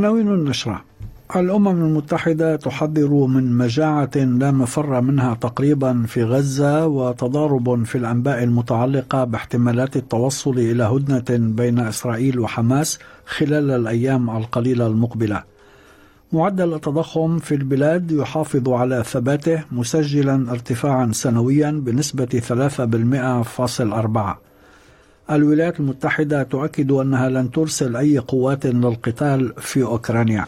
عناوين النشرة الأمم المتحدة تحذر من مجاعة لا مفر منها تقريبا في غزة وتضارب في الأنباء المتعلقة باحتمالات التوصل إلى هدنة بين إسرائيل وحماس خلال الأيام القليلة المقبلة. معدل التضخم في البلاد يحافظ على ثباته مسجلا ارتفاعا سنويا بنسبة 3.4 الولايات المتحدة تؤكد أنها لن ترسل أي قوات للقتال في أوكرانيا.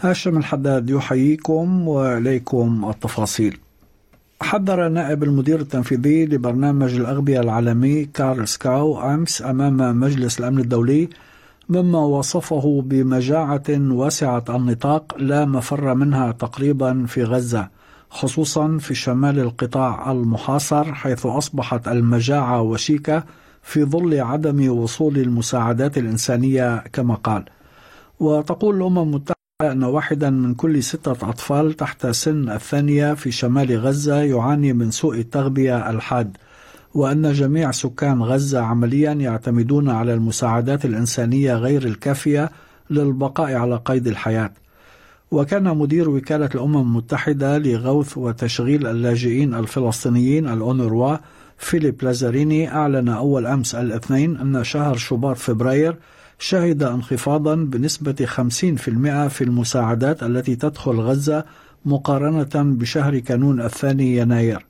هاشم الحداد يحييكم وإليكم التفاصيل. حذر نائب المدير التنفيذي لبرنامج الأغذية العالمي كارل سكاو أمس أمام مجلس الأمن الدولي مما وصفه بمجاعة واسعة النطاق لا مفر منها تقريبا في غزة خصوصا في شمال القطاع المحاصر حيث أصبحت المجاعة وشيكة في ظل عدم وصول المساعدات الإنسانية كما قال. وتقول الأمم المتحدة أن واحدا من كل ستة أطفال تحت سن الثانية في شمال غزة يعاني من سوء التغذية الحاد. وأن جميع سكان غزة عمليا يعتمدون على المساعدات الإنسانية غير الكافية للبقاء على قيد الحياة. وكان مدير وكالة الأمم المتحدة لغوث وتشغيل اللاجئين الفلسطينيين الأونروا فيليب لازاريني أعلن أول أمس الاثنين أن شهر شباط فبراير شهد انخفاضا بنسبة 50% في المساعدات التي تدخل غزة مقارنة بشهر كانون الثاني يناير.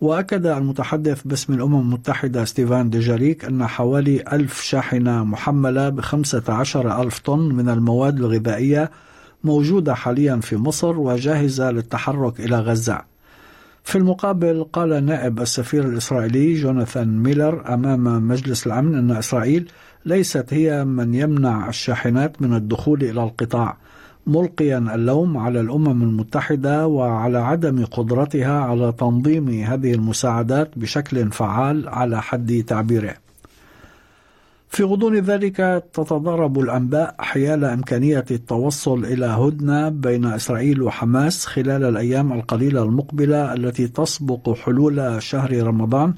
وأكد المتحدث باسم الأمم المتحدة ستيفان ديجاريك أن حوالي ألف شاحنة محملة بخمسة عشر ألف طن من المواد الغذائية موجودة حاليا في مصر وجاهزة للتحرك إلى غزة. في المقابل قال نائب السفير الإسرائيلي جوناثان ميلر أمام مجلس الأمن أن إسرائيل ليست هي من يمنع الشاحنات من الدخول إلى القطاع. ملقيا اللوم على الأمم المتحدة وعلى عدم قدرتها على تنظيم هذه المساعدات بشكل فعال على حد تعبيره. في غضون ذلك تتضارب الأنباء حيال إمكانية التوصل إلى هدنة بين إسرائيل وحماس خلال الأيام القليلة المقبلة التي تسبق حلول شهر رمضان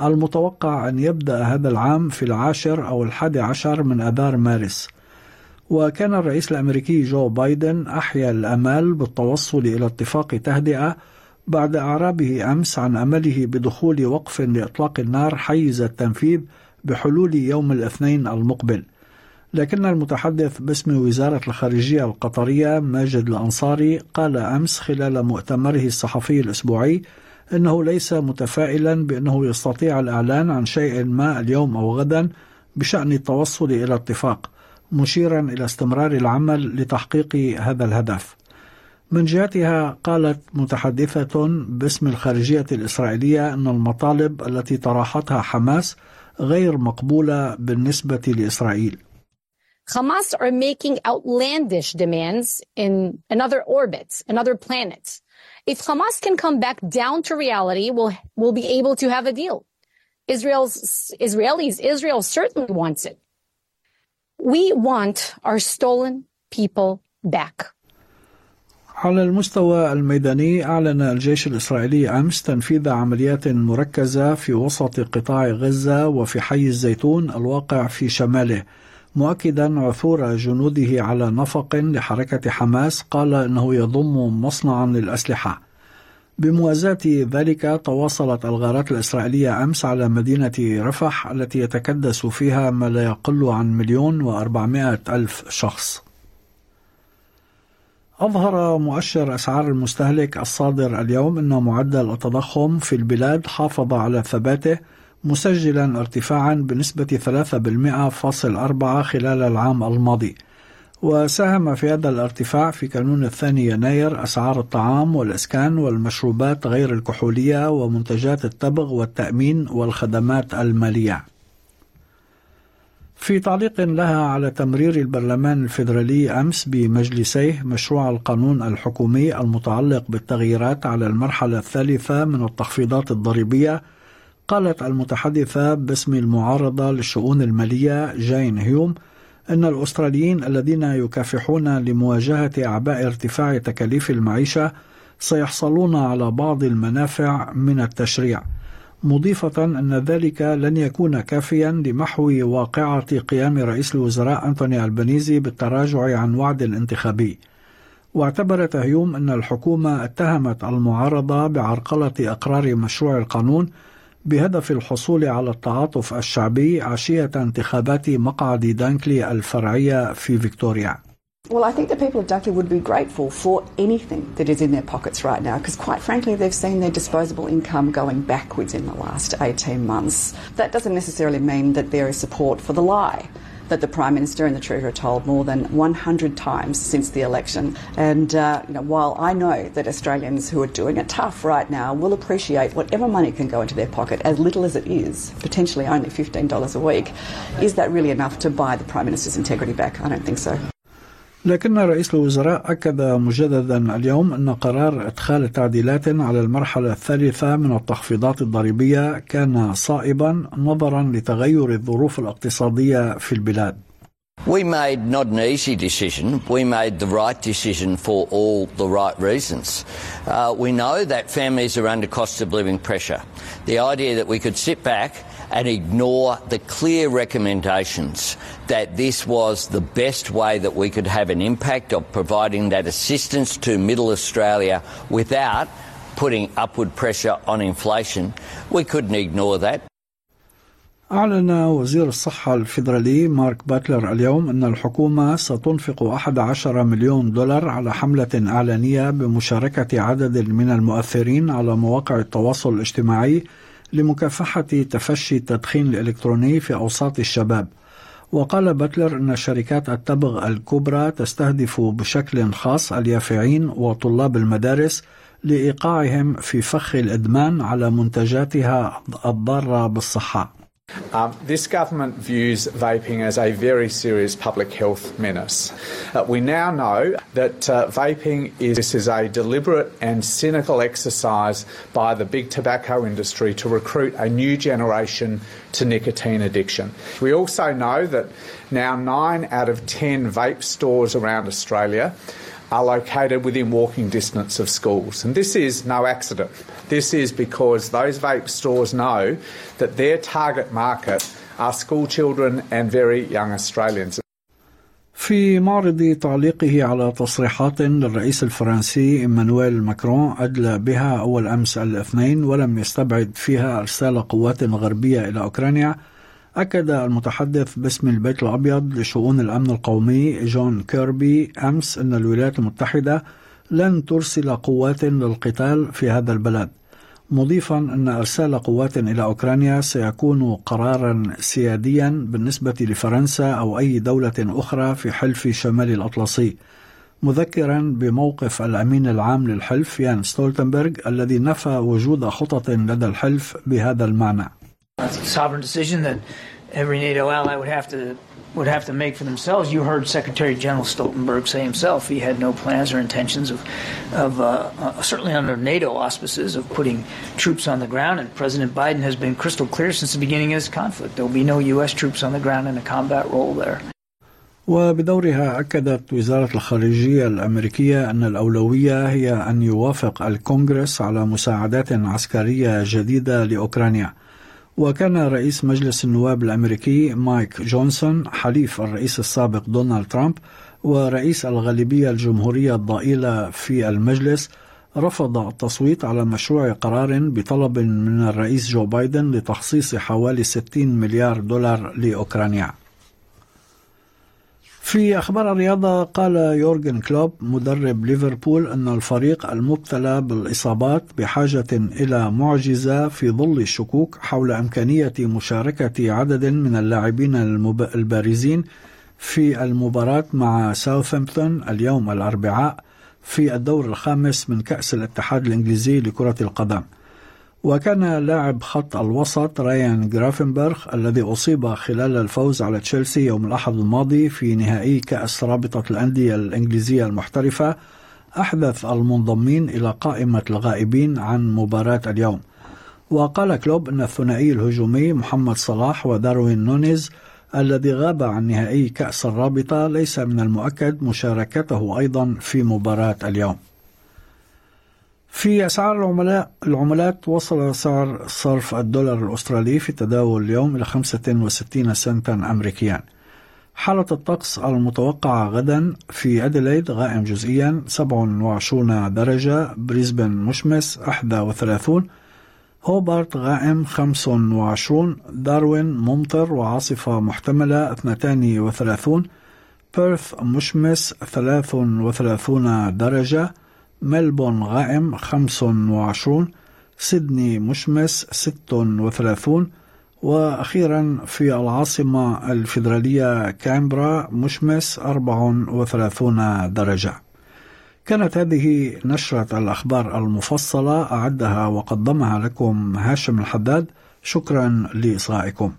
المتوقع أن يبدأ هذا العام في العاشر أو الحادي عشر من أذار مارس. وكان الرئيس الأمريكي جو بايدن أحيا الأمال بالتوصل إلى اتفاق تهدئة بعد أعرابه أمس عن أمله بدخول وقف لإطلاق النار حيز التنفيذ بحلول يوم الاثنين المقبل. لكن المتحدث باسم وزارة الخارجية القطرية ماجد الأنصاري قال أمس خلال مؤتمره الصحفي الأسبوعي إنه ليس متفائلا بأنه يستطيع الإعلان عن شيء ما اليوم أو غدا بشأن التوصل إلى اتفاق. مشيرا إلى استمرار العمل لتحقيق هذا الهدف. من جهتها قالت متحدثة باسم الخارجية الإسرائيلية أن المطالب التي طرحتها حماس غير مقبولة بالنسبة لإسرائيل. Hamas are making outlandish demands in another orbit, another planet. If Hamas can come back down to reality, we'll, we'll be able to have a deal. Israel's, Israelis, Israel certainly wants it. We want our stolen people back. على المستوى الميداني أعلن الجيش الإسرائيلي أمس تنفيذ عمليات مركزة في وسط قطاع غزة وفي حي الزيتون الواقع في شماله مؤكدا عثور جنوده على نفق لحركة حماس قال أنه يضم مصنعا للأسلحة بموازاة ذلك تواصلت الغارات الإسرائيلية أمس على مدينة رفح التي يتكدس فيها ما لا يقل عن مليون وأربعمائة ألف شخص. أظهر مؤشر أسعار المستهلك الصادر اليوم أن معدل التضخم في البلاد حافظ على ثباته مسجلا ارتفاعا بنسبة 3.4 خلال العام الماضي. وساهم في هذا الارتفاع في كانون الثاني يناير أسعار الطعام والإسكان والمشروبات غير الكحولية ومنتجات التبغ والتأمين والخدمات المالية. في تعليق لها على تمرير البرلمان الفيدرالي أمس بمجلسيه مشروع القانون الحكومي المتعلق بالتغييرات على المرحلة الثالثة من التخفيضات الضريبية قالت المتحدثة باسم المعارضة للشؤون المالية جاين هيوم أن الأستراليين الذين يكافحون لمواجهة أعباء ارتفاع تكاليف المعيشة سيحصلون على بعض المنافع من التشريع. مضيفة أن ذلك لن يكون كافيا لمحو واقعة قيام رئيس الوزراء أنتوني البنيزي بالتراجع عن وعد انتخابي واعتبرت هيوم أن الحكومة اتهمت المعارضة بعرقلة أقرار مشروع القانون بهدف الحصول على التعاطف الشعبي عشية انتخابات مقعد دانكلي الفرعية في فيكتوريا. Well, I think the people of Dunkley would be grateful for anything that is in their pockets right now because, quite frankly, they've seen their disposable income going backwards in the last 18 months. That doesn't necessarily mean that there is support for the lie that the Prime Minister and the Treasurer told more than 100 times since the election. And uh, you know, while I know that Australians who are doing it tough right now will appreciate whatever money can go into their pocket, as little as it is, potentially only $15 a week, is that really enough to buy the Prime Minister's integrity back? I don't think so. لكن رئيس الوزراء أكد مجددا اليوم أن قرار إدخال تعديلات على المرحلة الثالثة من التخفيضات الضريبية كان صائبا نظرا لتغير الظروف الاقتصادية في البلاد. We made not an easy decision. We made the right decision for all the right reasons. Uh, we know that families are under cost of living pressure. The idea that we could sit back and ignore the clear recommendations that this was the best way that we could have an impact of providing that assistance to middle Australia without putting upward pressure on inflation. We couldn't ignore that. أعلن وزير الصحة الفيدرالي مارك باتلر اليوم أن الحكومة ستنفق 11 مليون دولار على حملة إعلانية بمشاركة عدد من المؤثرين على مواقع التواصل الاجتماعي لمكافحة تفشي التدخين الإلكتروني في أوساط الشباب. وقال باتلر أن شركات التبغ الكبرى تستهدف بشكل خاص اليافعين وطلاب المدارس لإيقاعهم في فخ الإدمان على منتجاتها الضارة بالصحة. Um, this government views vaping as a very serious public health menace. Uh, we now know that uh, vaping is, is a deliberate and cynical exercise by the big tobacco industry to recruit a new generation to nicotine addiction. We also know that now nine out of ten vape stores around Australia are located within walking distance of schools. And this is no accident. This is because those vape stores know that their target market are school children and very young Australians. في معرض تعليقه على تصريحات للرئيس الفرنسي ايمانويل ماكرون ادلى بها اول امس الاثنين ولم يستبعد فيها ارسال قوات غربيه إلى اوكرانيا أكد المتحدث باسم البيت الأبيض لشؤون الأمن القومي جون كيربي أمس أن الولايات المتحدة لن ترسل قوات للقتال في هذا البلد مضيفا أن إرسال قوات إلى أوكرانيا سيكون قرارا سياديا بالنسبة لفرنسا أو أي دولة أخرى في حلف شمال الأطلسي مذكرا بموقف الأمين العام للحلف يان ستولتنبرغ الذي نفى وجود خطط لدى الحلف بهذا المعنى. a sovereign decision that every NATO ally would have to would have to make for themselves. You heard Secretary General Stoltenberg say himself he had no plans or intentions of, of uh, uh, certainly under NATO auspices of putting troops on the ground. And President Biden has been crystal clear since the beginning of this conflict. There will be no U.S. troops on the ground in a combat role there. وبدورها أكدت وزارة الخارجية الأمريكية أن الأولوية هي أن يوافق الكونغرس على مساعدات عسكرية جديدة لأوكرانيا وكان رئيس مجلس النواب الأمريكي مايك جونسون حليف الرئيس السابق دونالد ترامب ورئيس الغالبية الجمهورية الضئيلة في المجلس رفض التصويت على مشروع قرار بطلب من الرئيس جو بايدن لتخصيص حوالي 60 مليار دولار لأوكرانيا. في أخبار الرياضة قال يورجن كلوب مدرب ليفربول أن الفريق المبتلى بالإصابات بحاجة إلى معجزة في ظل الشكوك حول إمكانية مشاركة عدد من اللاعبين البارزين في المباراة مع ساوثامبتون اليوم الأربعاء في الدور الخامس من كأس الاتحاد الإنجليزي لكرة القدم. وكان لاعب خط الوسط رايان جرافنبرغ الذي أصيب خلال الفوز على تشيلسي يوم الأحد الماضي في نهائي كأس رابطة الأندية الإنجليزية المحترفة أحدث المنضمين إلى قائمة الغائبين عن مباراة اليوم. وقال كلوب أن الثنائي الهجومي محمد صلاح وداروين نونيز الذي غاب عن نهائي كأس الرابطة ليس من المؤكد مشاركته أيضا في مباراة اليوم. في أسعار العملاء العملات وصل سعر صرف الدولار الأسترالي في تداول اليوم إلى 65 سنتا أمريكيا. حالة الطقس المتوقعة غدا في أديلايد غائم جزئيا 27 درجة بريسبن مشمس 31 هوبارت غائم 25 داروين ممطر وعاصفة محتملة 32 بيرث مشمس 33 درجة. ملبون غائم 25 سيدني مشمس 36 وأخيرا في العاصمة الفيدرالية كامبرا مشمس 34 درجة. كانت هذه نشرة الأخبار المفصلة أعدها وقدمها لكم هاشم الحداد. شكرا لإصغائكم.